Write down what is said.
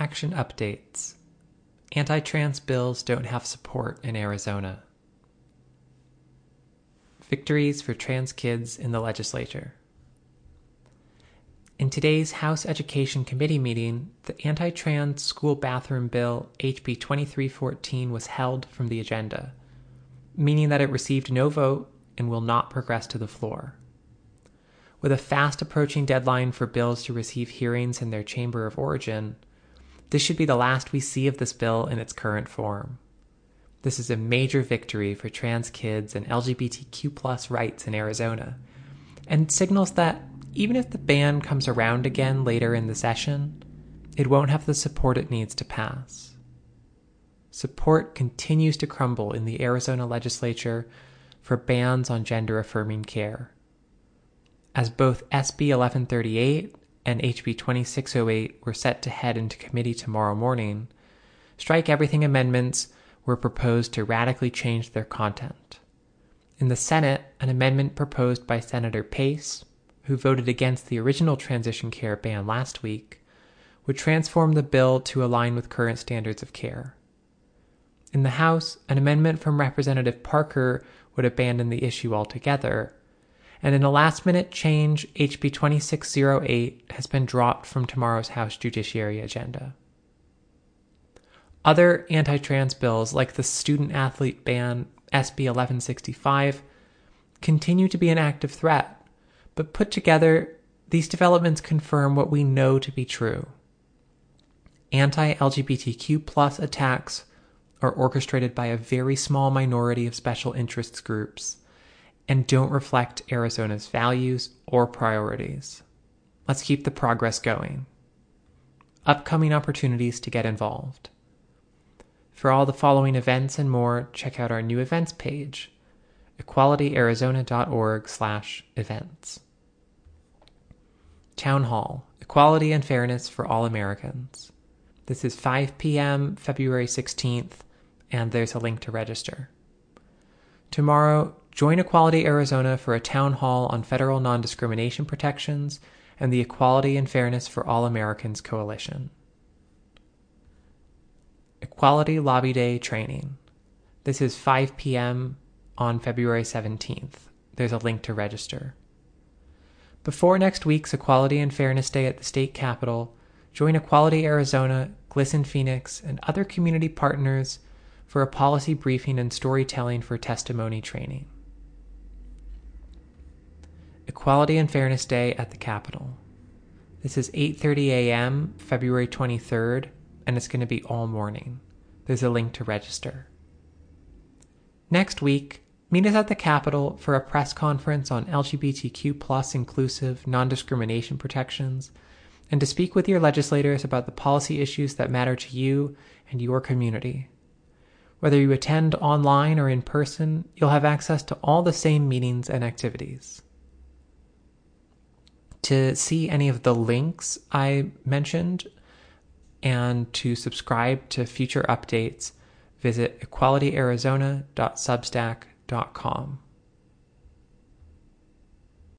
Action updates. Anti trans bills don't have support in Arizona. Victories for trans kids in the legislature. In today's House Education Committee meeting, the anti trans school bathroom bill, HB 2314, was held from the agenda, meaning that it received no vote and will not progress to the floor. With a fast approaching deadline for bills to receive hearings in their chamber of origin, this should be the last we see of this bill in its current form. This is a major victory for trans kids and LGBTQ rights in Arizona, and signals that even if the ban comes around again later in the session, it won't have the support it needs to pass. Support continues to crumble in the Arizona legislature for bans on gender affirming care. As both SB 1138 and HB 2608 were set to head into committee tomorrow morning, strike everything amendments were proposed to radically change their content. In the Senate, an amendment proposed by Senator Pace, who voted against the original transition care ban last week, would transform the bill to align with current standards of care. In the House, an amendment from Representative Parker would abandon the issue altogether and in a last minute change, HB 2608 has been dropped from tomorrow's House Judiciary agenda. Other anti trans bills, like the student athlete ban SB 1165, continue to be an active threat, but put together, these developments confirm what we know to be true. Anti LGBTQ attacks are orchestrated by a very small minority of special interests groups and don't reflect Arizona's values or priorities. Let's keep the progress going. Upcoming opportunities to get involved. For all the following events and more, check out our new events page, equalityarizona.org/events. Town Hall: Equality and Fairness for All Americans. This is 5 p.m. February 16th, and there's a link to register. Tomorrow, Join Equality Arizona for a town hall on federal non discrimination protections and the Equality and Fairness for All Americans Coalition. Equality Lobby Day Training. This is 5 p.m. on February 17th. There's a link to register. Before next week's Equality and Fairness Day at the state capitol, join Equality Arizona, GLSEN Phoenix, and other community partners for a policy briefing and storytelling for testimony training. Equality and Fairness Day at the Capitol. This is 8:30 a.m. February 23rd and it's going to be all morning. There's a link to register. Next week, meet us at the Capitol for a press conference on LGBTQ inclusive non-discrimination protections and to speak with your legislators about the policy issues that matter to you and your community. Whether you attend online or in person, you'll have access to all the same meetings and activities. To see any of the links I mentioned and to subscribe to future updates, visit equalityarizona.substack.com.